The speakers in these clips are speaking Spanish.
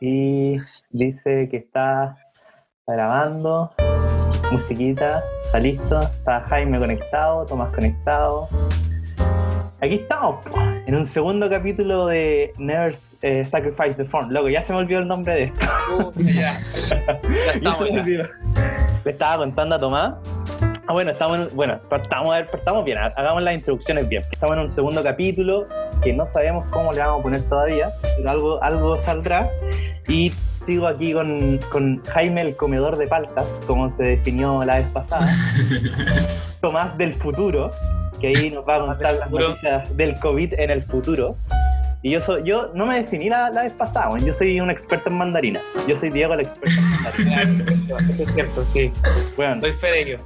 y dice que está grabando, musiquita, está listo, está Jaime conectado, Tomás conectado. Aquí estamos, en un segundo capítulo de Nerds eh, Sacrifice the Form. Loco, ya se me olvidó el nombre de esto. Ya. Ya estamos. se me ya. olvidó. Le estaba contando a Tomás. Ah, bueno, estamos, en- bueno, partamos, a ver, partamos bien, ha- hagamos las introducciones bien. Estamos en un segundo capítulo que no sabemos cómo le vamos a poner todavía, pero algo, algo saldrá. Y sigo aquí con, con Jaime, el comedor de paltas, como se definió la vez pasada. Tomás del futuro, que ahí nos va a contar las noticias del COVID en el futuro. Y yo soy, yo no me definí la, la vez pasada, yo soy un experto en mandarina. Yo soy Diego, el experto en mandarina. Eso es cierto, sí. Weón, Doy fe de ello.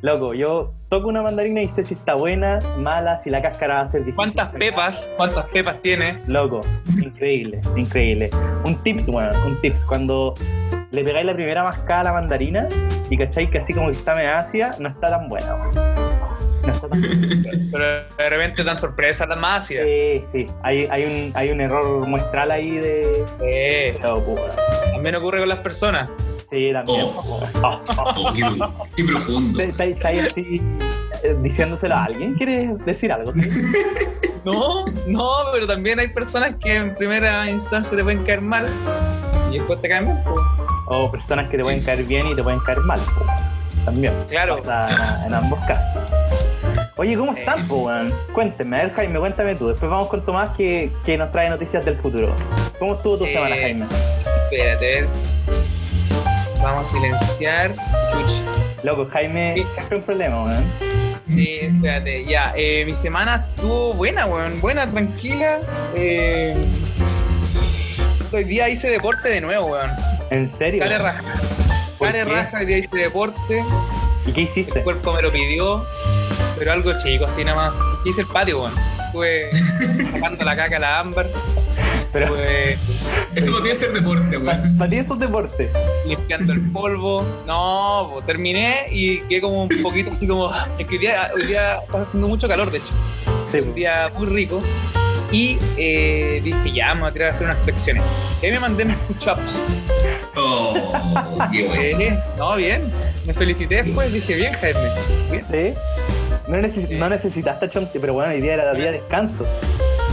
loco, yo toco una mandarina y sé si está buena, mala, si la cáscara va a ser difícil. ¿Cuántas pepas? ¿Cuántas pepas tiene? Loco, increíble, increíble. Un tips, weón, un tips. Cuando le pegáis la primera mascada a la mandarina y cacháis que así como que está medio ácida, no está tan buena, weón. Pero de repente dan sorpresas las más. Sí, sí, hay, hay, un, hay un error muestral ahí de... Eh, también ocurre con las personas. Sí, también. Oh. Oh, oh. Oh, qué, qué profundo. Está está ahí así eh, diciéndoselo a alguien. ¿Quieres decir algo? No, no, pero también hay personas que en primera instancia te pueden caer mal y después te caen bien. O personas que te pueden caer bien y te pueden caer mal. También. Claro. Pasa en ambos casos. Oye, ¿cómo Eh. están, po, weón? Cuénteme, a ver, Jaime, cuéntame tú. Después vamos con Tomás que, que nos trae noticias del futuro. ¿Cómo estuvo tu Eh, semana, Jaime? Espérate. Vamos a silenciar. Chuch. Loco, Jaime, Sí. siempre un problema, weón. Sí, espérate, ya. eh, mi semana estuvo buena, weón. Buena, tranquila. Eh, hoy día hice deporte de nuevo, weón. ¿En serio? Cale raja. ¿Por Cale raja, hoy día hice deporte. ¿Y qué hiciste? El cuerpo me lo pidió. Pero algo chico, así nada más. Hice el patio, weón. Estuve sacando la caca a la ámbar. Pero, Estuve Eso podría ser deporte, weón. ¿para ti eso es deporte? limpiando el polvo. No, pues, terminé y quedé como un poquito así como. Es que hoy día, hoy día está haciendo mucho calor, de hecho. Sí, un día muy rico. Y eh, dije, ya, me voy a tirar a hacer unas flexiones. Y ahí me mandé mis push-ups. Oh, qué bueno. No, bien. Me felicité después, dije, bien, Jaime. Bien. ¿Sí? No, neces- Sí. no necesitaste chonte, pero bueno, hoy día era día de descanso.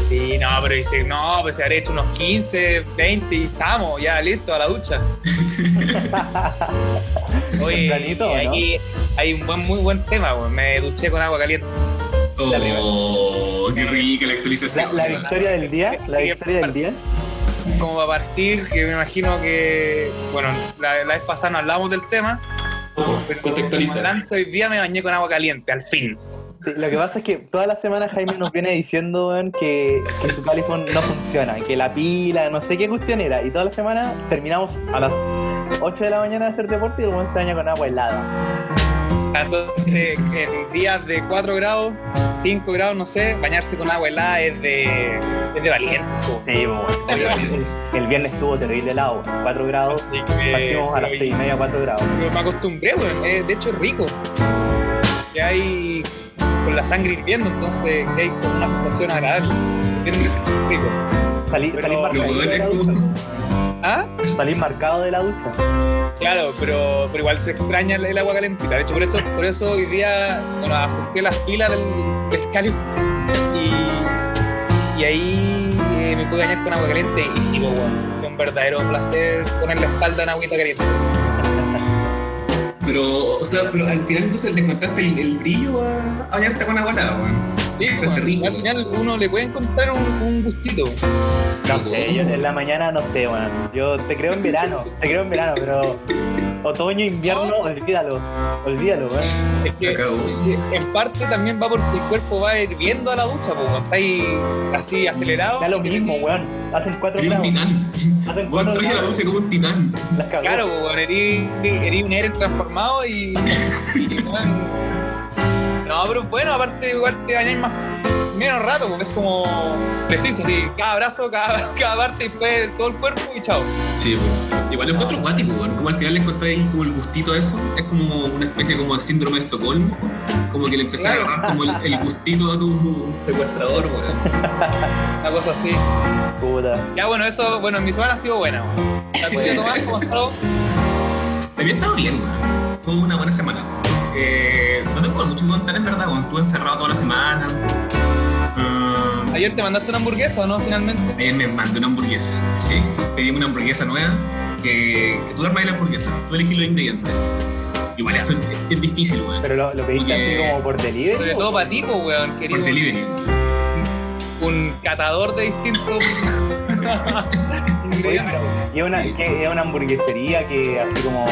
Sí, no, pero dice, no, pues se habré hecho unos 15, 20 y estamos, ya listo a la ducha. Oye, ¿no? aquí hay un buen, muy buen tema, pues. me duché con agua caliente. Oh, qué rica la La, actualización. la victoria del día, la victoria del día. Como va a partir, que me imagino que, bueno, la, la vez pasada no hablamos del tema, Pero contextualiza. como adelanto, hoy día me bañé con agua caliente, al fin. Sí, lo que pasa es que toda la semana Jaime nos viene diciendo que, que su califón no funciona, que la pila, no sé qué cuestión era. Y toda la semana terminamos a las 8 de la mañana de hacer deporte y el weón se baña con agua helada. Entonces, en días de 4 grados, 5 grados, no sé, bañarse con agua helada es de, es de valiente. Sí. Es valiente. El viernes estuvo terrible helado, 4 grados. Que, Partimos a las pero- 6 y media, 4 grados. pero me acostumbré, weón. eh, de hecho, es rico. Que hay con la sangre hirviendo, entonces que hay como una sensación agradable. Bien rico. Salí, salí Pero, ¿Ah? Salí marcado de la ducha. Claro, pero, pero igual se extraña el, el agua calentita. De hecho, por eso, por eso hoy día, bueno, ajusté las pilas del, del y, y ahí eh, me pude bañar con agua caliente y digo, bueno, fue un verdadero placer poner la espalda en agüita caliente. Pero, o sea, pero al final entonces le encontraste el, el brillo a, a bañarte con agua helada, weón. Sí, bueno, está rico. al final uno le puede encontrar un, un gustito. No sé, yo en la mañana no sé, weón. Yo te creo en verano, te creo en verano, pero otoño, invierno, No. olvídalo, olvídalo, weón. Es que en parte también va porque el cuerpo va hirviendo a la ducha, pues cuando estáis así acelerado. Da lo mismo, weón. Hacen 4 Eres un titán. Hacen 4 traje a la ducha como un titán. Las. Claro, weón, erí, erí un Eren transformado y, y weón, No, pero bueno, aparte igual te bañáis más menos rato, porque es como preciso, así, cada brazo, cada, cada parte y después todo el cuerpo y chao. Sí, pues. Igual lo encuentro cuático, weón. Como al final le encontráis como el gustito a eso. Es como una especie como de síndrome de Estocolmo. Como que le empecé a agarrar como el, el gustito a tu secuestrador, weón. Una cosa así. Puta. Ya bueno, eso, bueno, mi semana ha sido buena, weón. La Tomás, ¿cómo has estado? Había estado bien, weón. Fue una buena semana. Eh, no tengo mucho que contar, en verdad, weón. Estuve encerrado toda la semana. Ah, Ayer te mandaste una hamburguesa, ¿o no? Finalmente. Ayer me mandé una hamburguesa, sí. Pedimos una hamburguesa nueva, que, que tú armas la hamburguesa, tú elegís los ingredientes. Igual eso es, es difícil, weón. Pero lo, lo pediste Porque- así como por delivery. Sobre todo para ti, pues, weón, Por querido. delivery. Un catador de distintos Oye, ¿y es una, es una hamburguesería que así como.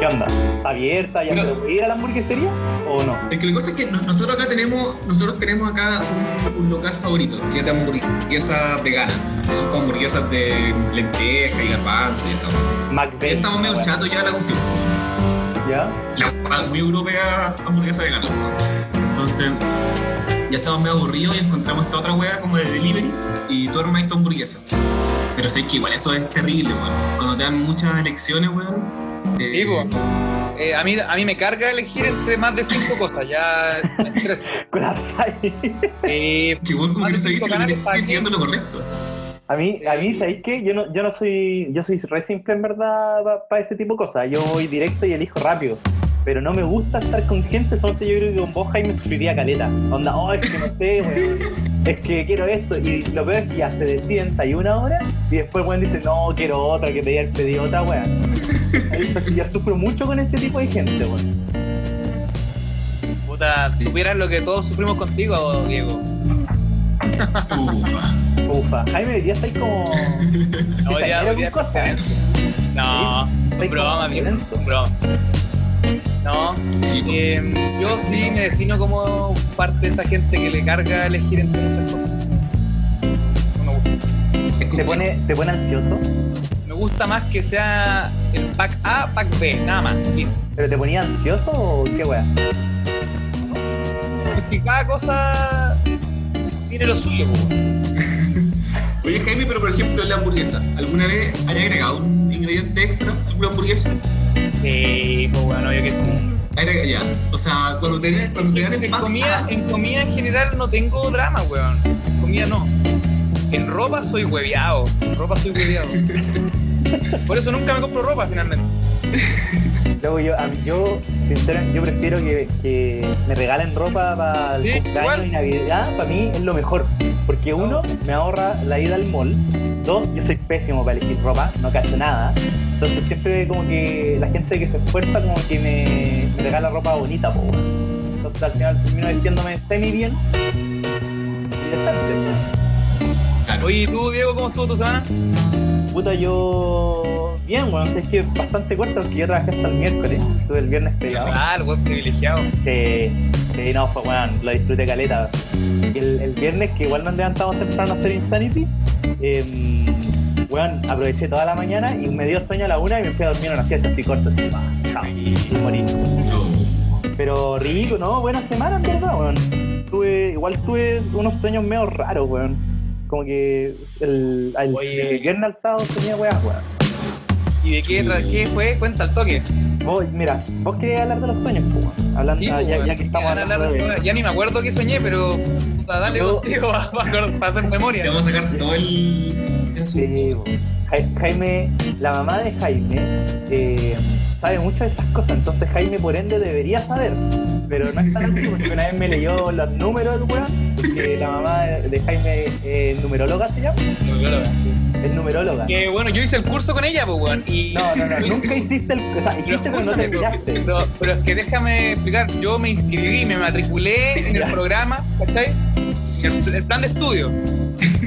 ¿Qué onda? ¿Está abierta? ¿Ya se ir a la hamburguesería? ¿O no? Es que la cosa es que no- nosotros acá tenemos, nosotros tenemos acá un, un local favorito, que es de hamburguesas veganas. Son hamburguesas de lenteja y garbanzo y esa. McBain. Estamos medio bueno, chatos ya de la cuestión. ¿Ya? La muy europea hamburguesa vegana. Entonces, ya estamos medio aburridos y encontramos esta otra wea como de delivery y tú armas tu hamburguesa. Pero sé que igual eso es terrible, weón. Cuando te dan muchas elecciones, weón. eh, Sí, pues. Eh, a, mí, a mí me carga elegir entre más de cinco cosas, ya me estreso. Colapsáis. Eh, Que weón como que no sabéis si lo que estoy diciendo lo correcto. A mí, a mí, ¿sabéis qué? Yo no, yo no soy, yo soy re simple en verdad para ese tipo de cosas. Yo voy directo y elijo rápido. Pero no me gusta estar con gente, solo que yo creo que con vos, Jaime, sufriría caleta. Onda, oh, es que no sé, weón. Es que quiero esto. Y lo peor es que ya se deciden ahí una hora y después, weón, dice, no, quiero otra, que pedí el pedido otra, weón. Yo sufro mucho con ese tipo de gente, weón. puta, supieras lo que todos sufrimos contigo, Diego. Ufa. Ufa. Jaime, hoy día estáis como. No, hoy día, Exagero hoy día con cosas. No, son broma, amigo. son broma. No, Sí, eh, yo sí me defino como parte de esa gente que le carga elegir entre muchas cosas. No me gusta. ¿Te pone, ¿Te pone ansioso? Me gusta más que sea el pack A, pack B, nada más. ¿Pero te ponía ansioso o qué weón? Porque cada cosa tiene lo suyo. Oye, Jaime, pero por ejemplo, la hamburguesa, ¿alguna vez has agregado un ingrediente extra a alguna hamburguesa? Sí, pues bueno, yo que sí. Agrega- ya. O sea, cuando te, cuando te dan el En comida, A, en comida en general no tengo drama, weón. En comida no. En ropa soy hueveado. En ropa soy hueveado. Por eso nunca me compro ropa finalmente. Luego yo, yo sinceramente, yo prefiero que, que me regalen ropa para el Sí, cumpleaños y Navidad. Para mí es lo mejor. Porque uno, me ahorra la ida al mall. Dos, yo soy pésimo para elegir ropa, no cacho nada. Entonces siempre como que la gente que se esfuerza como que me, me regala ropa bonita, weón. Entonces al final termino vistiéndome semi bien y decente. claro. Oye, ¿y tú, Diego, cómo estuvo tu semana? Puta, yo. Bien, bueno, es que bastante corto porque yo trabajé hasta el miércoles. Estuve el viernes pegado. Ah, el weón privilegiado. Sí, sí, no, fue bueno, lo disfruté caleta. Y el, el viernes, que igual nos levantamos temprano a hacer Insanity, eh, bueno, aproveché toda la mañana y me dio sueño a la una y me fui a dormir en una siesta así corta, así, pa, chao, morí. Pero rico, ¿no? Buena semana, en verdad, weón. Tuve, igual tuve unos sueños medio raros, weón. Como que el, el, Oye. el viernes al sábado tenía weas, weón. ¿Y de qué, qué fue? Cuenta al toque. Vos, mira, vos querías hablar de los sueños, pues, weón. Hablando, Sí, ah, pues, ya, weón. ya que estamos a hablando hablar de-. Ya ni me acuerdo qué soñé, pero puta, dale Yo- contigo para hacer Te memoria. vamos a sacar todo el. Sí, Jaime, la mamá de Jaime, eh, sabe mucho de estas cosas, entonces Jaime por ende debería saber, pero no es tan así, porque una vez me leyó los números del weón, porque la mamá de Jaime es numeróloga, ¿se llama? Es numeróloga. Que bueno, yo hice el curso con ella, pues, weón. Y No, no, no, nunca hiciste el... O sea, Pero hiciste pero no escúchame, terminaste. Pero, pero es que déjame explicar, yo me inscribí, me matriculé en el programa, ¿cachai? El, el plan de estudio.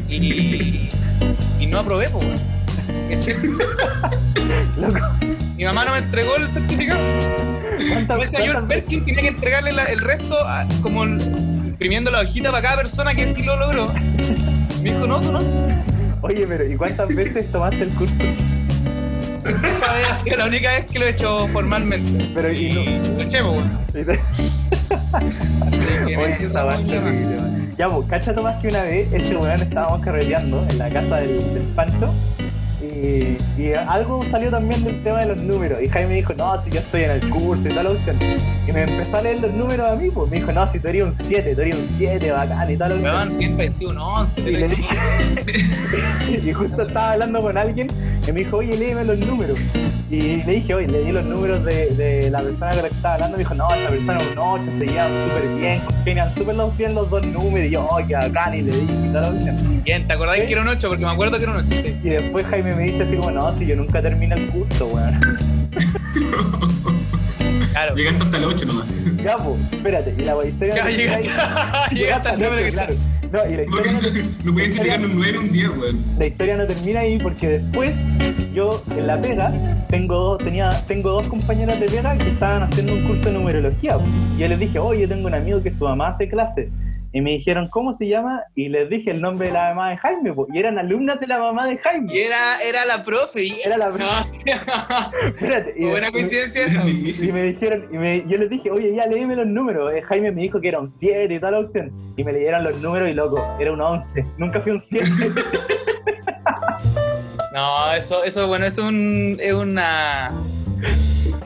Y, y no aprobé, pues, Mi mamá no me entregó el certificado. ¿cuántas, El señor Perkin tenía que entregarle la- el resto, a- como el- imprimiendo la hojita para cada persona que sí lo logró. Me dijo, no, tú no. Oye, pero ¿y cuántas veces tomaste el curso? Esa vez ha sido la única vez que lo he hecho formalmente. Pero, ¿y y no? lo eché, pues, te- Oye, esa terrible, weón. Ya, pues, cacha Tomás que una vez este weón estábamos carreteando en la casa del, del Pancho y, y algo salió también del tema de los números. Y Jaime dijo, no, si yo estoy en el curso y tal opción. Y me empezó a leer los números a mí, pues me dijo, no, si tú eres un 7, tú eres un 7, bacán y tal opción. Weón, siempre un 11. Y le dije, y justo estaba hablando con alguien y me dijo, oye, léeme los números. Y le dije, oye, le di los números de, de la persona con la que estaba hablando. Me dijo, no, esa persona es un 8, se llevan súper bien, congenian súper bien los dos números. Y yo, oye, qué bacán, y le dije, y tal opción. Bien, ¿te acordás que era un 8? Porque me acuerdo que era un 8. sí. Y después Jaime me dice así como, no, si yo nunca terminé el curso, weón. Claro. Llegaste hasta el 8 nomás. Ya, pues, espérate, y la historia... Ya no termina llegaste, ahí. llegaste al no, número que claro. No, y la historia no termina- No puedes entregar un 9 en un día, weón. la historia no termina ahí porque después yo en la pega tengo dos, tenía, tengo dos compañeras de pega que estaban haciendo un curso de numerología. Y yo les dije, oye, yo tengo un amigo que su mamá hace clase. Y me dijeron, ¿cómo se llama? Y les dije el nombre de la mamá de Jaime. po. Y eran alumnas de la mamá de Y Jaime. era, era la profe. Y... Era la No. Espérate. y Buena coincidencia Es esa. el Y me dijeron, y me- yo les dije, oye, ya léeme los números. Eh, Jaime me dijo que era un 7 y tal opción. Y me leyeron los números y loco, era un 11. Nunca fui un 7. No, eso, eso bueno, es un, es una...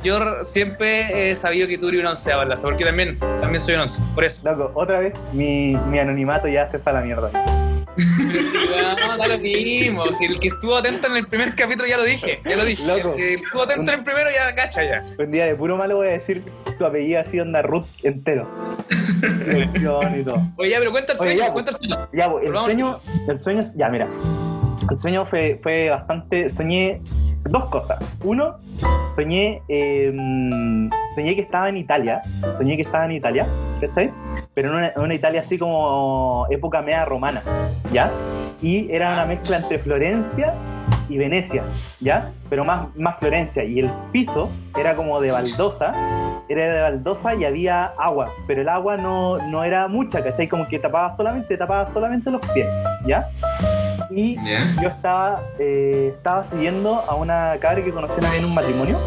Yo siempre he sabido que tú eres un onceavo, Lazo, porque también, también soy un once, por eso. loco, otra vez mi, mi anonimato ya se fue a la mierda. No, da lo mismo. Si el que estuvo atento en el primer capítulo ya lo dije, ya lo dije. Loco. El que estuvo atento en el primero ya cacha ya. Un día de puro malo voy a decir tu apellido así onda Ruth entero. Y todo. Oye, ya, pero cuenta el Oye, sueño, ya, cuenta el sueño. Ya, el sueño, el sueño, ya, mira. El sueño fue, fue bastante. Soñé dos cosas. Uno, soñé, eh, soñé que estaba en Italia. Soñé que estaba en Italia, ¿cachai? Pero en una, en una Italia así como época media romana, ¿ya? Y era una mezcla entre Florencia y Venecia, ¿ya? Pero más, más Florencia. Y el piso era como de baldosa, era de baldosa y había agua, pero el agua no, no era mucha, ¿cachai? Como que tapaba solamente, tapaba solamente los pies, ¿ya? Y yo estaba, eh, estaba siguiendo a una cabra que conocí en un matrimonio,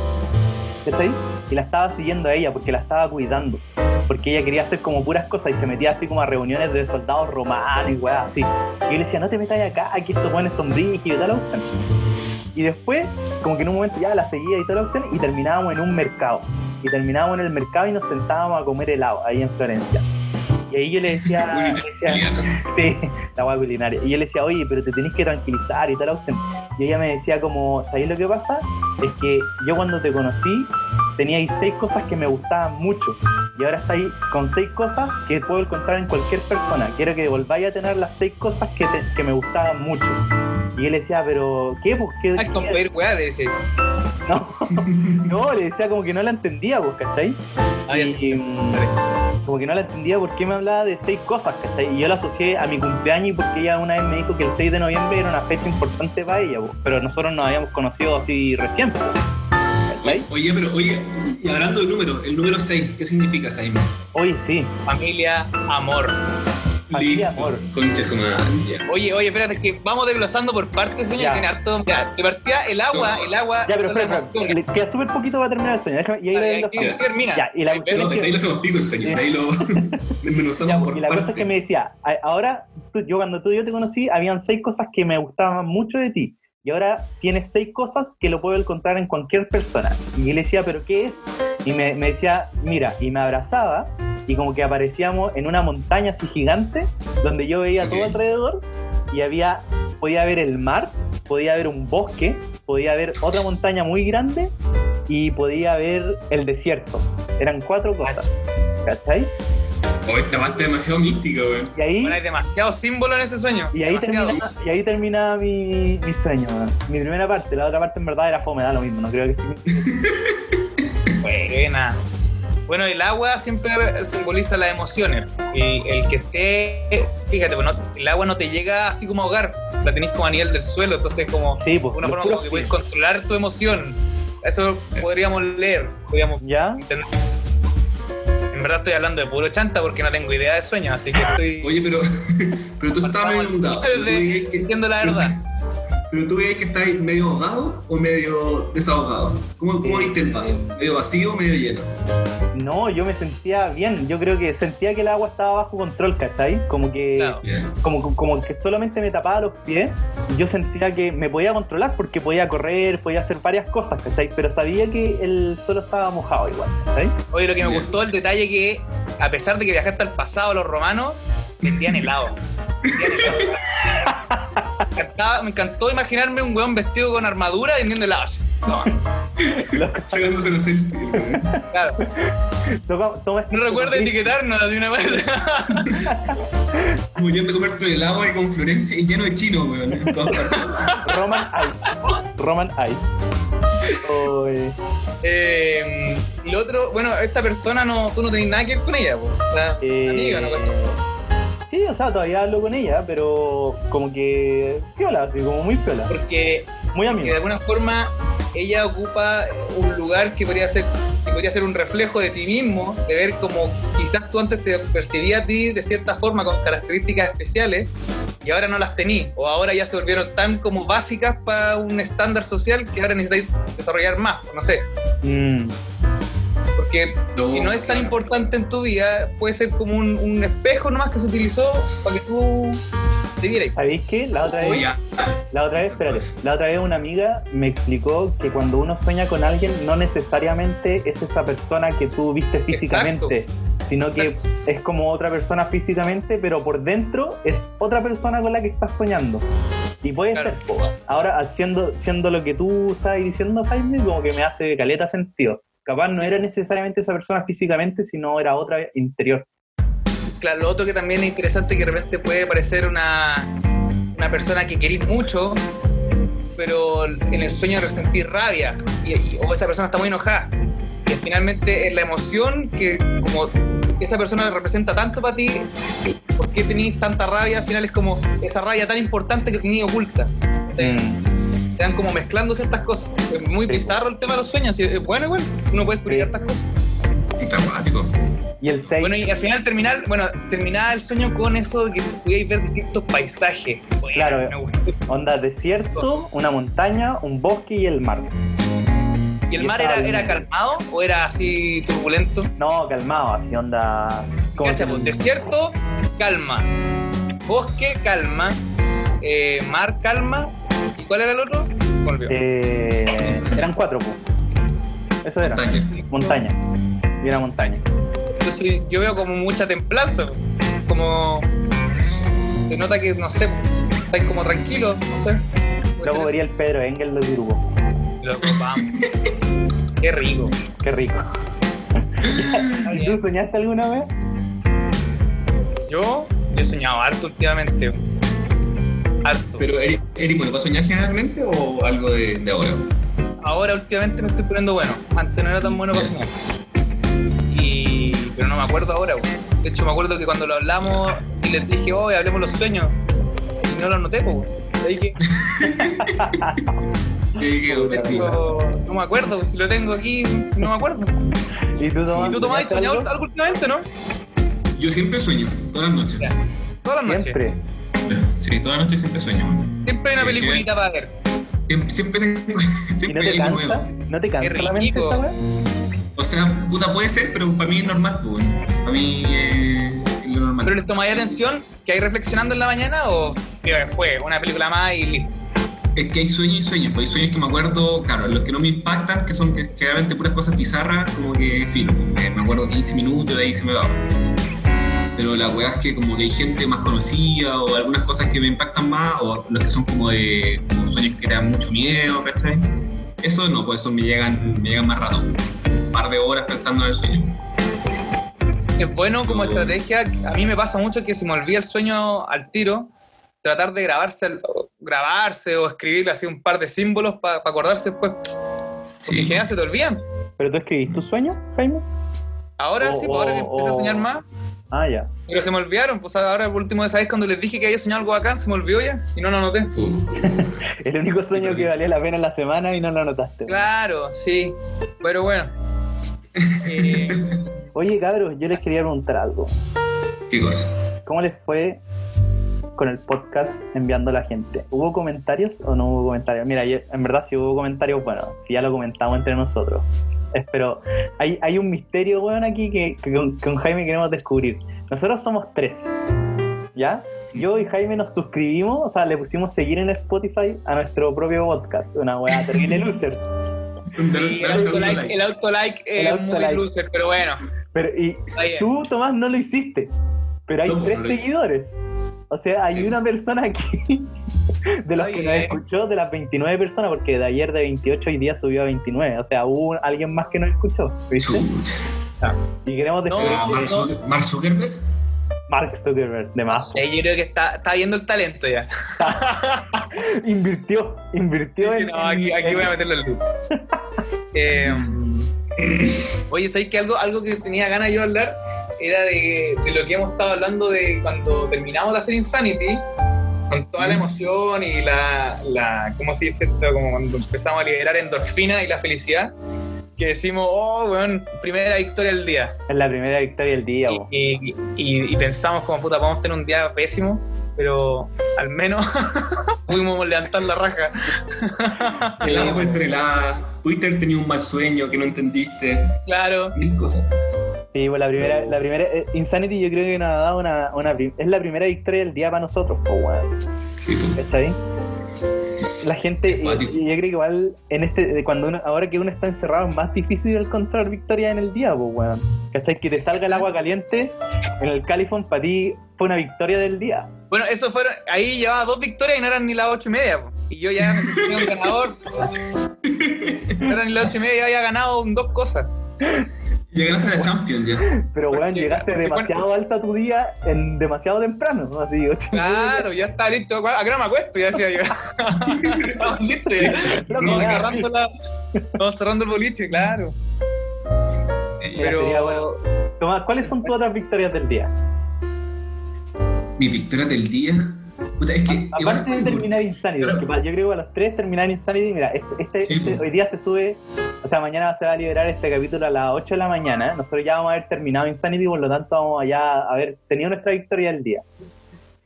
¿cachai? Y la estaba siguiendo a ella porque la estaba cuidando. Porque ella quería hacer como puras cosas y se metía así como a reuniones de soldados romanos y weas así. Y yo le decía, no te metas acá, aquí estos buenos son y tal. Y después, como que en un momento ya la seguía y tal, la cuestión, y terminábamos en un mercado. Y terminábamos en el mercado y nos sentábamos a comer helado ahí en Florencia. Y ahí yo le decía, le decía. Sí, la culinaria. Y yo le decía, oye, pero te tenés que tranquilizar y tal. cuestión. Y ella me decía como, ¿sabéis lo que pasa? Es que yo cuando te conocí teníais seis cosas que me gustaban mucho. Y ahora estáis con seis cosas que puedo encontrar en cualquier persona. Quiero que volváis a tener las seis cosas que, te- que me gustaban mucho. Y yo le decía, pero ¿qué? Pues, ¿qué, Ay, con pedir weá, le decía. no, no, le decía como que no la entendía, pues, ¿cachai? Ah, mm, como que no la entendía por qué me hablaba de seis cosas, ¿cachai? Y yo la asocié a mi cumpleaños porque ella una vez me dijo que el 6 de noviembre era una fecha importante para ella, pues, pero nosotros nos habíamos conocido así recién, pues, ¿cachai? Oye, pero oye, y hablando de números, el número 6, ¿qué significa, Jaime? Oye, sí, Familia, amor. Familia, amor. Concha su madre. Oye, oye, espérate, que vamos desglosando por partes, señor, Ya. tiene harto. Ya, que partía el agua, el agua. ya, pero espera, espera, le queda súper poquito para terminar el sueño, déjame, y ahí lo termina. Ya, y la es que- ahí lo hacemos pico el sueño, de ahí lo desmenuzamos Ya, por y la cosa es que me decía, "A- ahora, tú- yo cuando tú y yo te conocí, habían seis cosas que me gustaban mucho de ti. Y ahora tienes seis cosas que lo puedo encontrar en cualquier persona. Y él decía, ¿pero qué es? Y me, me decía, mira, y me abrazaba y como que aparecíamos en una montaña así gigante donde yo veía todo Ok. alrededor y había, podía ver el mar, podía ver un bosque, podía ver otra montaña muy grande y podía ver el desierto. Eran cuatro cosas. ¿Cachai? Oh, esta basta demasiado mística, weón. Y ahí, Bueno, hay demasiados símbulos en ese sueño. y ahí demasiado. termina, y ahí termina mi, mi sueño, weón. Mi primera parte, la otra parte en verdad era fome, da lo mismo, no creo que sí. Buena. Bueno, el agua siempre simboliza las emociones. Y el que esté, fíjate, pues no- el agua no te llega así como a ahogar, la tenés como a nivel del suelo, entonces como Sí, pues. una forma como que puedes controlar tu emoción. Eso podríamos leer, podríamos ¿Ya? entender. En verdad estoy hablando de puro chanta porque no tengo idea de sueños, así que estoy Oye, pero, pero tú estabas medio inundado. Diciendo la verdad. Pero tú veías que estáis medio ahogado o medio desahogado. ¿Cómo, cómo Eh, viste el vaso? ¿Medio vacío o medio lleno? No, yo me sentía bien. Yo creo que sentía que el agua estaba bajo control, ¿cachai? Como que, Claro. Como, como que solamente me tapaba los pies. y Yo sentía que me podía controlar porque podía correr, podía hacer varias cosas, ¿cachai? Pero sabía que el suelo estaba mojado igual, ¿cachai? Oye, lo que me Bien. gustó el detalle que, a pesar de que viajaste al pasado a los romanos, vendían helado. Vendían helado. Me encantaba- me encantó imaginarme un weón vestido con armadura vendiendo helados. No, Sacándose los selfies. claro. este No recuerda etiquetarnos de una vez. A comerte el helado ahí con Florencia y lleno de chino, weón. En todas partes. Roman Ice. Roman Ice. Eh, y lo otro, bueno, esta persona no, tú no tenés nada que ver con ella, po. O sea, Eh, amiga, ¿no? Sí, o sea, todavía hablo con ella, pero como que piola, así como muy piola. Porque Muy que de alguna forma ella ocupa un lugar que podría ser que podría ser un reflejo de ti mismo, de ver como quizás tú antes te percibías a ti de cierta forma con características especiales y ahora no las tenías, o ahora ya se volvieron tan como básicas para un estándar social que ahora necesitáis desarrollar más, no sé, Mm, No, si no es tan claro. importante en tu vida, puede ser como un, un espejo nomás que se utilizó para que tú te vieras. ¿Sabéis qué? La otra Oh, vez, la otra vez, espérate, la otra vez una amiga me explicó que cuando uno sueña con alguien, no necesariamente es esa persona que tú viste físicamente, sino que Exacto. es como otra persona físicamente, pero por dentro es otra persona con la que estás soñando. Y puede Claro. ser, ahora haciendo, siendo lo que tú estás diciendo, Jaime, como que me hace caleta sentido. Capaz no era necesariamente esa persona físicamente, sino era otra interior. Claro, lo otro que también es interesante que de repente puede parecer una, una persona que querís mucho, pero en el sueño resentir rabia, y, y- o esa persona está muy enojada. Y finalmente es la emoción que como esa persona representa tanto para ti, ¿por qué tenéis tanta rabia? Al final es como esa rabia tan importante que tenías oculta. Mm. Se van como mezclando ciertas cosas. Es muy Sí. bizarro el tema de los sueños. y es bueno igual, uno puede descubrir Sí. hartas cosas. Está acuático. Y el 6, Bueno, y al final terminar, bueno, terminaba el sueño con eso de que pudierais ver distintos paisajes. Bueno, Claro. onda desierto, una montaña, un bosque y el mar. ¿Y el Y mar era, era calmado o era así turbulento? No, calmado, así onda. Cacha, pues, desierto, calma. Bosque, calma. Eh, mar, calma. ¿Y cuál era el otro? Me olvidó. Eh, eran cuatro, pues. Eso era. Montaña. Montaña. Y una montaña. Entonces yo veo como mucha templanza. Como. Se nota que, no sé, estáis como tranquilos, no sé. Luego vería el Pedro Engel grupo. eso. Loco, vamos. Qué rico. Qué rico. ¿Y tú soñaste alguna vez? Yo, yo he soñado harto últimamente. Harto. Pero, Eri, Eri, ¿puede soñar generalmente o algo de, de ahora? Ahora últimamente me estoy poniendo bueno. Antes no era tan bueno para soñar. Y... Pero no me acuerdo ahora. güey. De hecho, me acuerdo que cuando lo hablamos y les dije, hoy hablemos los sueños. Y no lo anoté, pues. Ahí que no, me acuerdo, si lo tengo aquí, no me acuerdo. ¿Y tú, Tomás? ¿Y tú, Tomás, has soñado algo? algo últimamente, no? Yo siempre sueño, todas las noches. Ya. Todas las noches. Siempre. Sí, todas las noches siempre sueño. Siempre hay una Sí, peliculita para ver. Siempre, siempre tengo, ¿Y no siempre te cansa? nuevo. ¿No te cansa la mente esta weá? O sea, puta puede ser, pero para mí es normal, pues. bueno. Para mí eh, es lo normal. ¿Pero les tomáis atención que hay reflexionando en la mañana o que fue una película más y listo? Es que hay sueños y sueños, pues hay sueños que me acuerdo, claro, los que no me impactan, que son que, generalmente puras cosas bizarras, como que, fino, como que me acuerdo 15 minutos y de ahí se me va. Pero la weá es que como que hay gente más conocida o algunas cosas que me impactan más, o los que son como de como sueños que te dan mucho miedo, ¿cachai? Eso no, pues eso me llegan, me llegan más rato, un par de horas pensando en el sueño. Es bueno como estrategia. A mí me pasa mucho que si me olvida el sueño al tiro, tratar de grabarse, grabarse o escribir así un par de símbolos para acordarse después. Porque en general se te olvidan. ¿Pero tú escribís tus sueños, Jaime? Ahora sí, pues ahora que o- empecé a soñar más. Ah, ya. Pero se me olvidaron, pues ahora por último de esa vez cuando les dije que había soñado algo bacán, se me olvidó ya y no lo anoté. El único sueño que valía la pena en la semana y no lo notaste. Claro, sí. Pero bueno. Eh, Oye, cabros, yo les quería preguntar algo. ¿Qué cosa? ¿Cómo les fue con el podcast enviando a la gente. ¿Hubo comentarios o no hubo comentarios? Mira, yo- en verdad si hubo comentarios, bueno, si ya lo comentamos entre nosotros. Pero hay, hay un misterio, weón, aquí que, que con, con Jaime queremos descubrir. Nosotros somos tres, ¿ya? Yo y Jaime nos suscribimos, o sea, le pusimos seguir en Spotify a nuestro propio podcast, una weá terrible loser. Sí, el autolike, like. el autolike El es autolike. muy loser, pero bueno, Pero, y tú, Tomás, no lo hiciste, pero hay tres seguidores. O sea, hay Sí. una persona aquí de los que nos escuchó, de las 29 personas, porque de ayer de 28 hoy día subió a 29. O sea, hubo alguien más que nos escuchó, ¿viste? Y queremos decir No, Mark Zucker- Mark Zuckerberg. Mark Zuckerberg, de más, Eh, yo creo que está, está viendo el talento ya. invirtió, invirtió Sí, en. no, aquí, en- aquí en- voy a meterle el loop. Eh, oye, ¿sabes que algo, algo que tenía ganas yo de hablar era de, de lo que hemos estado hablando de cuando terminamos de hacer Insanity, con toda la emoción y la, la ¿cómo se dice esto? Como cuando empezamos a liberar endorfina y la felicidad, que decimos, oh, weón, primera victoria del día. Es la primera victoria del día, Y, y- y- y pensamos como puta, podemos tener un día pésimo, pero al menos pudimos levantar la raja. El agua entre la. Pudiste haber tenido un mal sueño que no entendiste. Claro. Mil cosas. Sí, pues la primera, la primera eh, Insanity yo creo que nos ha dado una, una es la primera victoria del día para nosotros, po, weón. Sí, pues. ¿Está ahí? La gente, y, yo creo que igual en este, cuando uno, ahora que uno está encerrado es más difícil encontrar victoria en el día, pues weón. ¿Cachai? Que te salga el agua caliente en el califón para ti fue una victoria del día. Bueno, eso fueron, ahí llevaba dos victorias y no eran ni las ocho y media. po. Y yo ya me sentía un ganador. No eran ni las ocho y media, ya había ganado dos cosas. Ya ganaste la Champions ya. Pero weón, llegaste porque demasiado alta tu día en demasiado temprano, ¿no? Así, ocho y media. Claro, ya está listo. ¿A qué hora me acuesto? Ya decía yo. Estamos listos. ya, cerrando, la, estamos cerrando el boliche, claro. Mira, sería bueno. Pero Tomás, ¿cuáles son tus otras victorias del día? Mi victoria del día. Puta, es que. igual Aparte de terminar Insanity, porque yo creo que a los tres terminar Insanity, mira, este, este- Sí, este- hoy día se sube, o sea, mañana se va a liberar este capítulo a las 8 de la mañana, nosotros ya vamos a haber terminado Insanity, por lo tanto vamos allá a haber tenido nuestra victoria del día.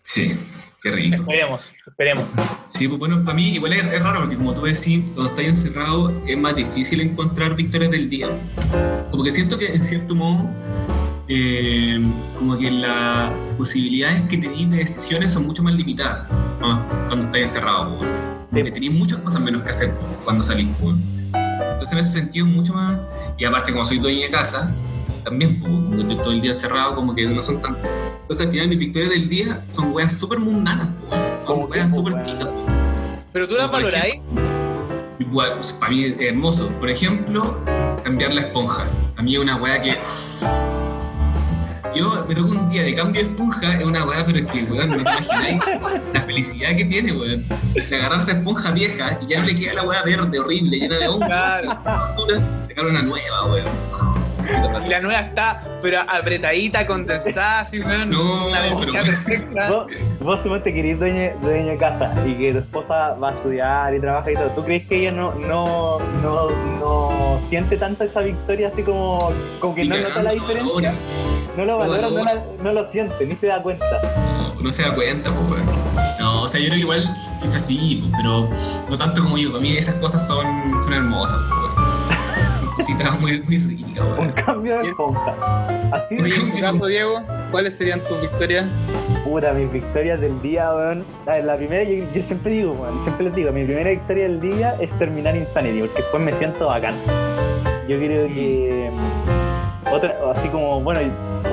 Sí, qué rico. esperemos, esperemos. Sí, pues bueno, para mí igual es, es raro porque como tú decís, cuando estás encerrado es más difícil encontrar victorias del día. Como que siento que en cierto modo, eh, como que las posibilidades que tenéis de decisiones son mucho más limitadas ¿no? cuando estás encerrado. pues. Como que tenéis muchas cosas menos que hacer cuando salís. pues. Entonces en ese sentido mucho más... Y aparte como soy dueño de casa, también pues, como que estoy todo el día encerrado, como que no son tan... Entonces al final mis victorias del día son weas súper mundanas, son Como weas súper chicas. Pero tú la Como por valoráis. Igual, pues, para mí es hermoso. Por ejemplo, cambiar la esponja. A mí es una weá que. Yo me toco un día de cambio de esponja, es una weá, pero es que, weón, no te imagináis la felicidad que tiene, weón. De agarrar esa esponja vieja y ya no le queda la weá verde, horrible, llena de hongo, Claro. basura, sacar una nueva, weón. Y la nueva está, pero apretadita, condensada, así, weón. No, una pero- perfecta. Vos, vos suponte que eres dueño, dueño de casa y que tu esposa va a estudiar y trabaja y todo, ¿tú crees que ella no, no, no, no siente tanto esa victoria así como, como que Y no nota la diferencia? valora. No lo valora, no, lo siente, ni se da cuenta. No, no se da cuenta, pues, weón. No, o sea, yo creo que igual quizás sí, pues, pero no tanto como yo. Para mí esas cosas son, son hermosas, pues. Cositas muy, muy ricas, Un weón. cambio de esponja. Así de en tu caso, Diego, ¿cuáles serían tus victorias? Puta, mis victorias del día, weón. A ver, la primera, yo, yo siempre digo, weón, siempre les digo, mi primera victoria del día es terminar Insanity, porque después me siento bacán. Yo creo que. mm, Otra, así como, bueno,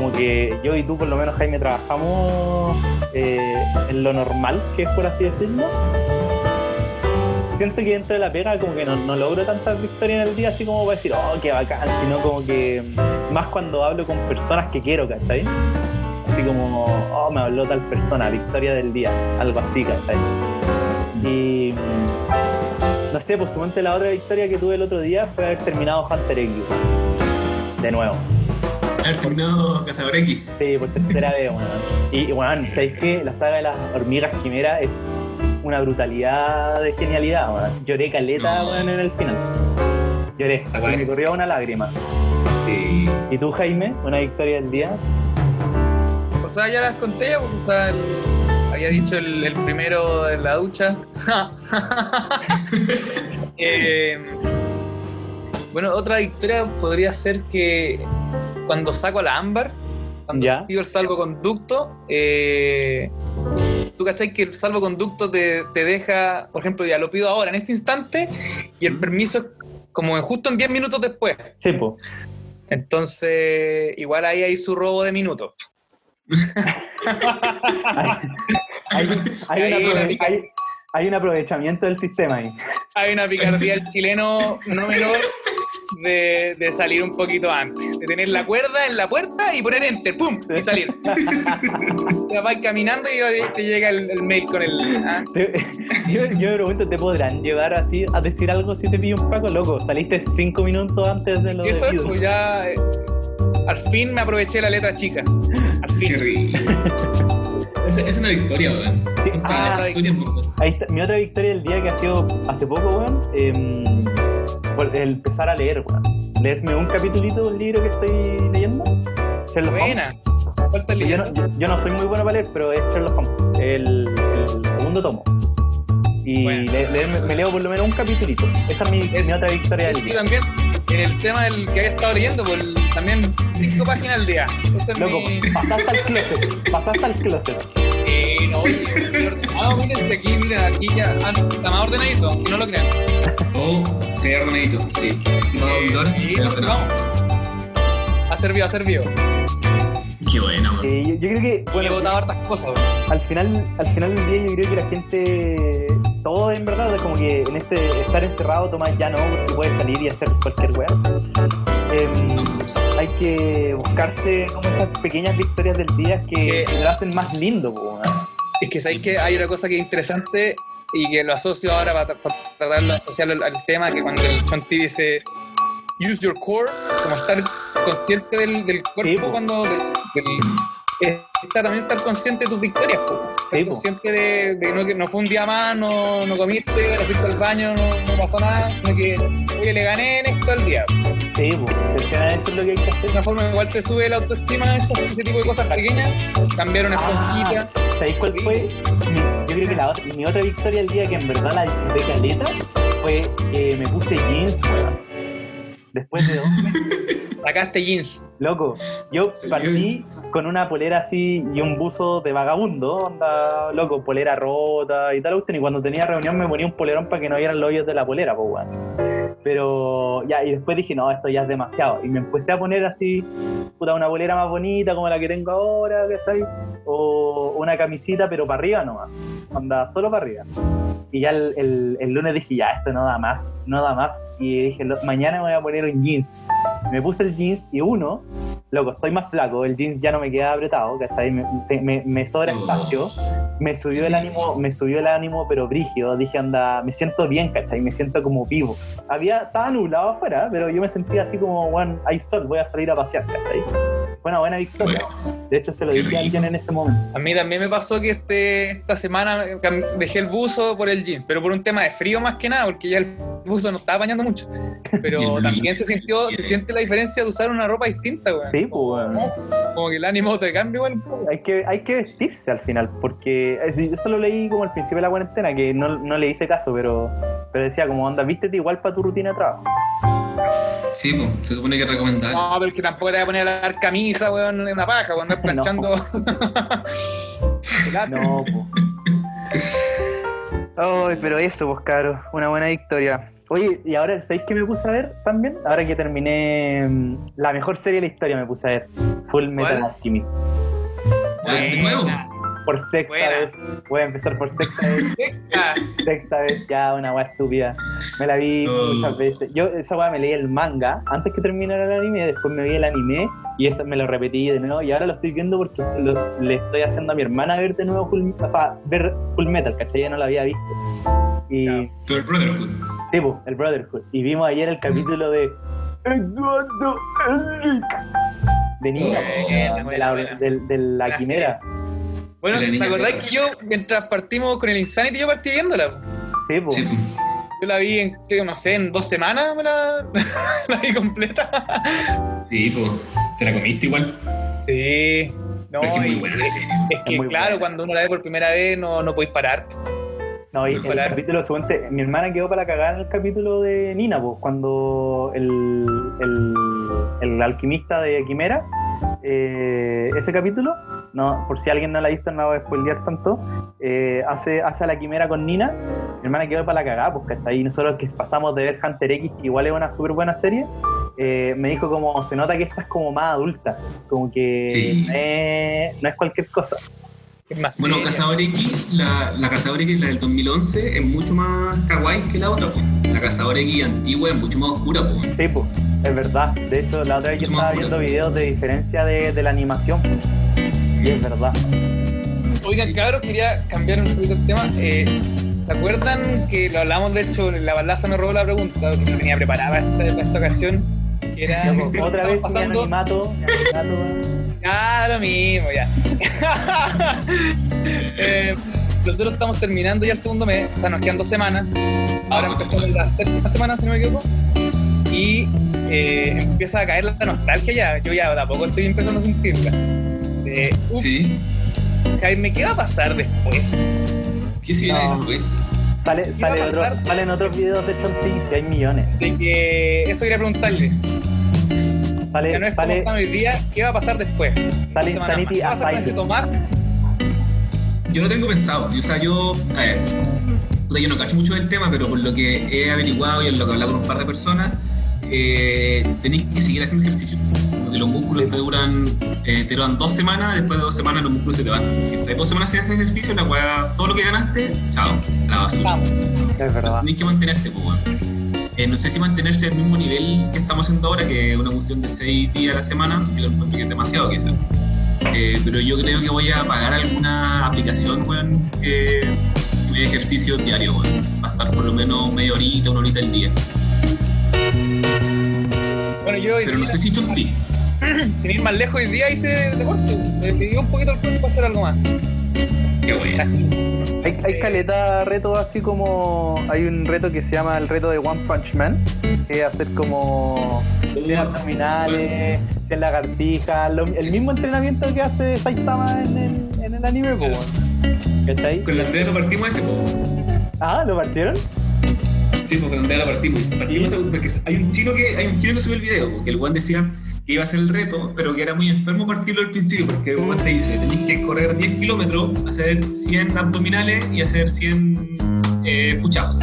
como que yo y tú, por lo menos, Jaime, trabajamos eh, en lo normal, que es por así decirlo. Siento que dentro de la pega, como que no, no logro tantas victorias en el día, así como para decir, oh, qué bacán, sino como que más cuando hablo con personas que quiero, ¿cachai? así como, oh, me habló tal persona, victoria del día, algo así, ¿cachai? Y mm, no sé, pues suponte la otra victoria que tuve el otro día fue haber terminado Hunter X, de nuevo. Haber terminado Cazador X. Sí, por tercera vez, weón. Y, weón, ¿sabéis qué? La saga de las hormigas quimera es una brutalidad de genialidad, weón. Lloré caleta, No. weón, en el final. Lloré, me corrió una lágrima. Sí. ¿Y tú, Jaime? ¿Una victoria del día? O sea, ya las conté, pues, o sea, el- había había dicho el, el primero de la ducha. Eh, bueno, otra victoria podría ser que cuando saco la ámbar, cuando Ya. el salvoconducto, eh, tú cachai que el salvoconducto te, te deja, por ejemplo, ya lo pido ahora, en este instante, y el permiso es como justo en 10 minutos después. Sí, po. Entonces, igual ahí hay su robo de minutos. Hay, hay, un hay- hay aprovechamiento del sistema ahí. Hay una picardía del chileno no menor de, de salir un poquito antes. De tener la cuerda en la puerta y poner enter, ¡pum! y salir. Te vas caminando y te llega el, el mail con el. ah, Yo, yo me pregunto, ¿te podrán llevar así a decir algo si te pillo un paco loco? Saliste cinco minutos antes de lo eso es, debido. pues ya. eh, al fin me aproveché la letra chica. Al Qué fin. rico. Es, es una victoria, weón. Sí, ah, victoria, weón. Ahí está, mi otra victoria del día que ha sido hace poco, weón, em, por el empezar a leer, weón. Leerme un capitulito del libro que estoy leyendo. Sherlock. Buena. Falta Yo no, yo- yo no soy muy bueno para leer, pero es Sherlock Holmes, el, el segundo tomo. Y Bueno. le- me leo por lo menos un capitulito. Esa es mi, Es- mi otra victoria del día. también, en el tema del que había estado leyendo, pues también cinco páginas al día. Ese es Loco, mi- pasaste al closet, pasaste al closet. Eh, no, oye, estoy ordenado, mírense aquí, miren, aquí ya ah, está más ordenadito, aunque no lo crean. O ser ordenadito, sí. Los auditores, Sí, no, ordenado. Ha servido, ha servido. Qué buena, weón. Eh, yo, yo creo que, He bueno, votado hartas cosas, weón. al final, al final del día yo creo que la gente, todo en verdad, es como que en este estar encerrado, Tomás ya no, porque puedes salir y hacer cualquier weá. Em, hay que buscarse como esas pequeñas victorias del día que, Eh. lo hacen más lindo, po, weón. Es que sabéis que hay una cosa que es interesante y que lo asocio ahora para, para tratarlo, asociarlo al, al tema, que cuando el Chonti dice use your core, como estar consciente del, del cuerpo Sí, cuando... del- del- es estar- también estar consciente de tus victorias, estar Sí, consciente de, de no, que no fue un día más, no, no comiste, no fuiste al baño, no, no pasó nada, sino que oye, le gané en esto al día. Sí, po, al final eso es lo que hay que De una forma igual te sube la autoestima, eso, ese tipo de cosas pequeñas, cambiar una Ah. esponjita. ¿Sabéis cuál fue? Mi- yo creo que la mi otra victoria del día, que en verdad la disfruté caleta, fue que me puse jeans, weón. Después de dos meses. Sacaste jeans. Loco, yo partí con una polera así y un buzo de vagabundo, onda, loco, polera rota y tal, y cuando tenía reunión me ponía un polerón para que no vieran los hoyos de la polera, pues, weón. Pero ya, y después dije, no, esto ya es demasiado. Y me empecé a poner así, puta, una polera más bonita como la que tengo ahora, que está ahí, o una camisita, pero para arriba nomás, onda, solo para arriba. Y ya el, el- el lunes dije, ya, esto no da más, no da más. Y dije, "Lo- mañana me voy a poner un jeans. Me puse el jeans y uno, loco, estoy más flaco, el jeans ya no me queda apretado, que ahí me, me, me sobra Oh. espacio. Me subió el ánimo, me subió el ánimo, pero brígido. Dije, anda, me siento bien, ¿cachai? Me siento como vivo. Había, estaba nublado afuera, pero yo me sentía así como, bueno, hay sol, voy a salir a pasear, ¿cachai? Fue una buena victoria. De hecho, se lo dije a alguien en ese momento. A mí también me pasó que este, esta semana dejé el buzo por el jeans, pero por un tema de frío más que nada, porque ya el buzo no estaba bañando mucho. Pero también se sintió, se siente la diferencia de usar una ropa distinta, weón. Sí, pues, bueno. Como que el ánimo te cambia poco. hay que, hay que vestirse al final, porque eh, sí, eso lo leí como al principio de la cuarentena, que no, no le hice caso, pero, pero decía como, onda, vístete igual para tu rutina de trabajo. Sí, pues, se supone que es recomendable. No, pero es que tampoco te voy a poner a dar camisa, weón, en una paja, cuando andar planchando. No, pues. Ay, pero eso, pues, caro, una buena victoria. Oye, y ahora, ¿sabéis qué me puse a ver también? Ahora que terminé mm, la mejor serie de la historia, me puse a ver Full Metal ¿Cuál? Alchemist. De nuevo. Por sexta Buena. vez. Voy a empezar por sexta vez. Seca. sexta vez, ya, una weá estúpida. Me la vi muchas veces. Yo, esa weá me leí el manga antes que terminara el anime, después me vi el anime y eso me lo repetí de nuevo. Y ahora lo estoy viendo porque lo- le estoy haciendo a mi hermana ver de nuevo Full, o sea, ver Full Metal, ¿cachai? Ella no lo había visto. Y. Ya. El Brotherhood. Sí, po, el Brotherhood. Y vimos ayer el capítulo de Eduardo Enrique. De niño, de, la, buena. de- de la Buena quimera. Bueno, ¿te perra. que yo, mientras partimos con el Insanity, yo partí viéndola? Sí, pues. Yo la vi en, ¿qué? no sé, en dos semanas me la, la vi completa. Sí, pues. Te la comiste igual. Sí. No, Pero es que es muy buena la serie. es que Es muy claro, buena. cuando uno la ve por primera vez no, no podéis parar. No, y el capítulo siguiente, mi hermana quedó para cagar en el capítulo de Nina, pues, cuando el, el, el alquimista de Quimera, eh, ese capítulo, no, por si alguien no la ha visto, no la voy a spoilear tanto, eh, hace, hace a la Quimera con Nina, mi hermana quedó para la cagada, pues que hasta ahí nosotros que pasamos de ver Hunter X, que igual es una súper buena serie, eh, me dijo como, se nota que esta es como más adulta, como que Sí. no, es, no es cualquier cosa. Es más Bueno, seria. Cazador X, la, la Cazador X, la del 2011, es mucho más kawaii que la otra. pues. La Cazador X antigua es mucho más oscura. pues. Sí, pues, es verdad. De hecho, la otra vez yo estaba viendo videos de diferencia de, de la animación. Y es verdad. Oigan, cabros, quería cambiar un poquito el tema. Eh, ¿Se acuerdan que lo hablamos, de hecho, la balaza me robó la pregunta, que no tenía preparada para esta, esta ocasión? Que era, Loco, otra vez pasando, animato, mi animato. Ah, lo mismo, ya. Eh, nosotros estamos terminando ya el segundo mes, o sea, nos quedan dos semanas. Ahora Ah, empezamos la séptima semana, si no me equivoco. Y eh, empieza a caer la nostalgia ya. Yo ya de a poco estoy empezando a sentirla. Eh, uf, Sí. Jaime, ¿qué va a pasar después? ¿Qué se viene No. después? Sale, sale otro, salen otros videos de Chonti y hay millones. De que eso quería preguntarle. Ya Sale, no es como sale, están hoy día, ¿qué va a pasar después? sale Insanity más. ¿Qué va a pasar con ese Asylum. Tomás? Yo no tengo pensado. O sea, yo. A ver. puta, Yo no cacho mucho del tema, pero por lo que he averiguado y en lo que he hablado con un par de personas, eh, tenéis que seguir haciendo ejercicio. Porque los músculos te duran, eh, te duran dos semanas, después de dos semanas los músculos se te van. Si estás dos semanas sin hacer ejercicio, la weá, todo lo que ganaste, chao, a la basura. Vamos. Es verdad. tenéis que mantenerte, pues, weón. Eh, no sé si mantenerse al mismo nivel que estamos haciendo ahora, que es una cuestión de seis días a la semana, yo lo encuentro que es demasiado quizás. Eh, pero yo creo que voy a pagar alguna aplicación, weón, que que me dé ejercicio diario, weón. Va a estar por lo menos media horita, una horita al día. Bueno, yo Pero no sé si Chonti. sin ir más lejos, hoy día hice deporte. Me pidió un poquito el cuerpo para hacer algo más. Qué weón. Hay, hay caleta retos así como. Hay un reto que se llama el reto de One Punch Man, que es hacer como 100 abdominales, 100 lagartijas, lo- el mismo entrenamiento que hace Saitama en el, en el anime, pues, weón. ¿Cachai? Con la Andrea lo partimos ese, pues. Ah, ¿lo partieron? Sí, porque con Andrea lo partimos. partimos ese- porque hay un chino que hay un chino que subió el video, porque el weón decía que iba a hacer el reto, pero que era muy enfermo partirlo al principio, porque weón te dice, tenés que correr 10 kilómetros, hacer 100 abdominales y hacer 100 eh, push-ups.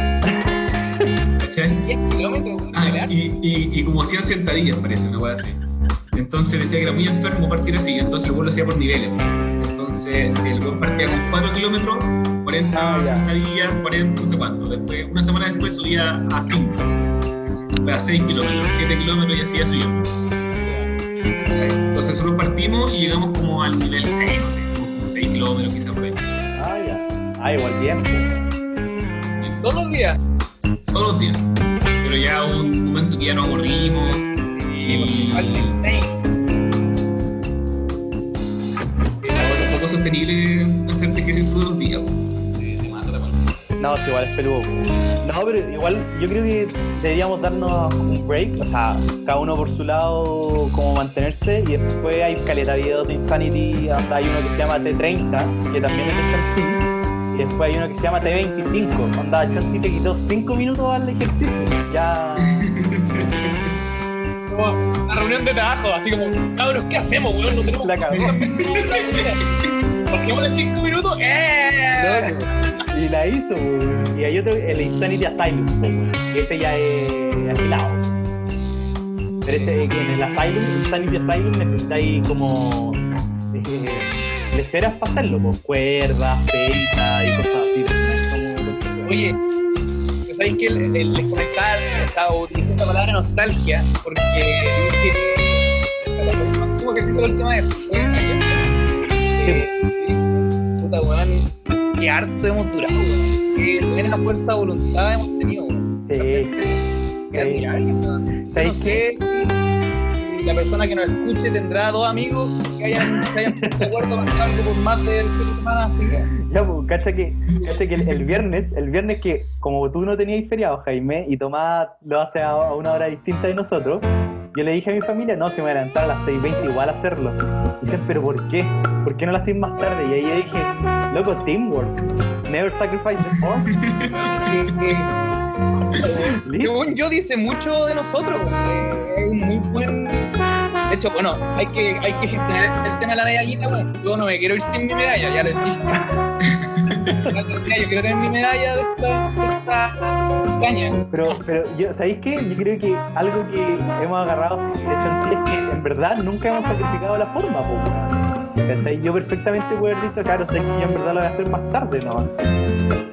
¿Cachai? 10 kilómetros, Ah, y, y, y como 100 sentadillas, parece, una weá así. Entonces decía que era muy enfermo partir así, entonces el lo hacía por niveles. Entonces el weón partía con 4 kilómetros, 40 Ah, sentadillas, 40, no sé cuánto. Después, una semana después subía a 5, a 6 kilómetros, 7 kilómetros y así ya subía. Entonces nosotros partimos y llegamos como al nivel 6, no sé, como 6 kilómetros quizás por ahí. Ah, ya. Ah, igual pues. Todos los días. Todos los días. Pero ya hubo un momento que ya nos aburrimos. Y Al es poco sostenible hacer ejercicio todos los días. No, sí, igual es peludo. No, pero igual yo creo que deberíamos darnos un break, o sea, cada uno por su lado, como mantenerse, y después hay caleta de videos de Insanity, hasta hay uno que se llama T30, que también es de Chanti, y después hay uno que se llama T25, onda, Chanti te quitó 5 minutos al ejercicio, ya... Como una reunión de trabajo, así como, cabros, ¿qué hacemos, weón? No tenemos La cagó. Porque en 5 minutos, ¡eh! No, y la hizo, weón. y hay otro, el Insanity Asylum, que ese ya es afilado. Pero ese, en el Asylum, Insanity Asylum, necesitáis como eh, leceras para hacerlo, pues, cuerdas, peitas y cosas así. Oye, pues sabéis que les comentaba, estaba esta palabra nostalgia, porque como que la última vez, qué harto hemos durado. Qué buena fuerza de voluntad hemos tenido, weón. Sí. Qué admirable, weón. Yo ¿Sabéis no sé si y la persona que nos escuche tendrá dos amigos que hayan, se hayan puesto acuerdo para algo por más de tres semanas. que- Ya, pues, cacha que, cacha que el, el viernes, el viernes que como tú no tenías feriado, Jaime, y Tomás lo hace a, a una hora distinta de nosotros, yo le dije a mi familia, no, se me voy a las 6.20 igual a hacerlo. Y dicen, pero ¿por qué? ¿Por qué no lo hacéis más tarde? Y ahí dije, loco, teamwork. Never sacrifice the form. Según yo dice mucho de nosotros, es un muy buen. De hecho, bueno, hay que, hay que gestionar el tema de la medallita, güey. Yo no me quiero ir sin mi medalla, ya les dije. Yo quiero tener mi medalla de esta, de esta caña. Pero, pero yo, ¿sabéis qué? Yo creo que algo que hemos agarrado sí, es que en verdad nunca hemos sacrificado la forma, po, weón. ¿Cachai? Yo perfectamente puedo haber dicho, claro, sé que yo en verdad lo voy a hacer más tarde, ¿no?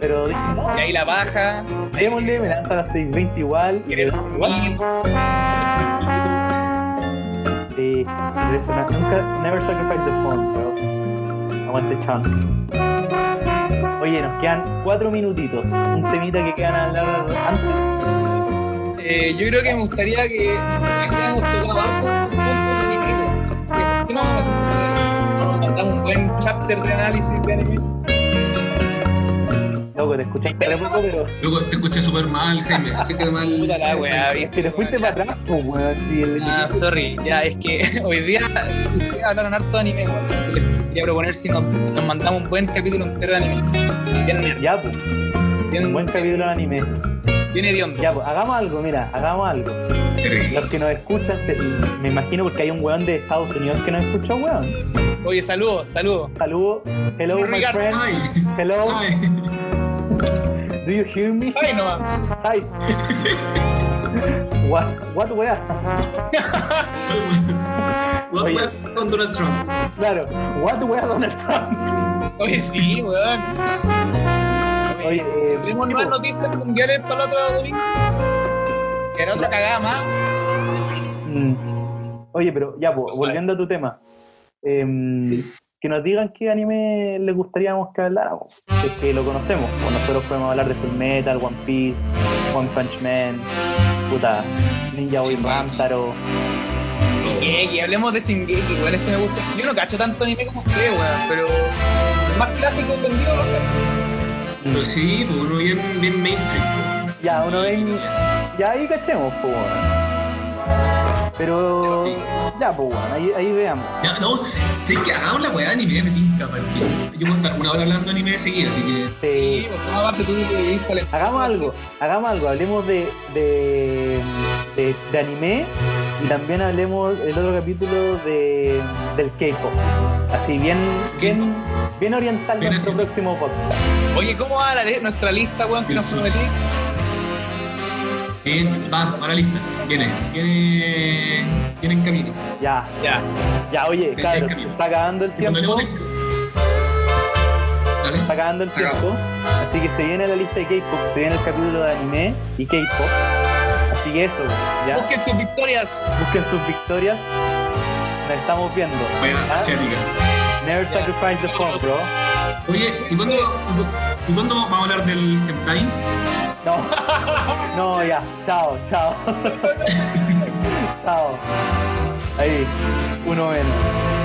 Pero dije, no, Y ahí la baja. démosle, me levanto a las 6.20 igual. y igual. Sí, eso nunca, never sacrifice the form, bro. Aguante Chan. Oye, nos quedan cuatro minutitos. Un temita que quedan a hablar antes. Eh, yo creo que me gustaría que buen chapter de análisis de anime? Loco, te escuchaste re poco, pero Luego te escuché súper mal, Jaime. Así que mal. Puta la weá, te fuiste para atrás, pues, weón. Si el Ah, sorry, ya es que hoy día ustedes hablaron harto de anime, weón. Entonces les quería proponer si nos, nos mandamos un buen capítulo entero de anime. Bien, Ya, pues, bien, un buen capítulo de anime. Bien hediondo. Ya, pues, hagamos algo, mira, hagamos algo. Los que nos escuchan, se- me imagino porque hay un weón de Estados Unidos que nos escucha, weón. Oye, saludos, saludos. Saludos. Hello, my friend. Ay, Hello. ay. Do you hear me? Ay, no, Hi. What, what, wea? What Oye. web con Donald Trump? Claro, what, wea, Donald Trump? Oye, sí, weón. Oye, eh, ¿Tenemos sí, nuevas noticias mundiales para el otro domingo? Que era otra cagada más. Mm. Oye, pero ya, pues, volviendo a tu tema. em, que nos digan qué anime les gustaríamos que habláramos. Es que lo conocemos. Pues nosotros podemos hablar de Full Metal, One Piece, One Punch Man, puta, Ninja Boy. Ramtaro. Shingeki, hablemos de Shingeki, weón. Ese me gusta. Yo no cacho tanto anime como usted, weón. Pero el más clásico vendido lo sí, pues uno bien, bien mainstream. pues. Ya, uno así. Ya ahí cachemos, pues, weón. Pero, ya, pues, weón, ahí, ahí veamos. Ya, no, si es que hagamos la weá de anime, me tinca, para Yo puedo estar una hora hablando de anime de seguida, así que. Sí, Sí. pues aparte tú Hagamos algo, hagamos algo, hablemos de, de, de, de anime y también hablemos el otro capítulo de, del K-pop. Así bien, bien, bien oriental nuestro próximo podcast. Oye, ¿cómo va la, nuestra lista, weón, que nos prometí? Bien, va, va la lista. Viene, viene. Viene en camino. Ya, Ya. ya, oye, camino. está acabando el tiempo. Dale. Está acabando el Se tiempo. Así que se viene la lista de K-pop, se viene el capítulo de anime y K-pop. Así que eso, ya. Busquen sus victorias. Busquen sus victorias. Nos estamos viendo. ¿Ah? asiática. Never Ya. sacrifice the phone, bro. Oye, ¿y cuándo, ¿y cuándo vamos a hablar del hentai? No, no, ya, chao, chao. chao. Ahí, uno menos.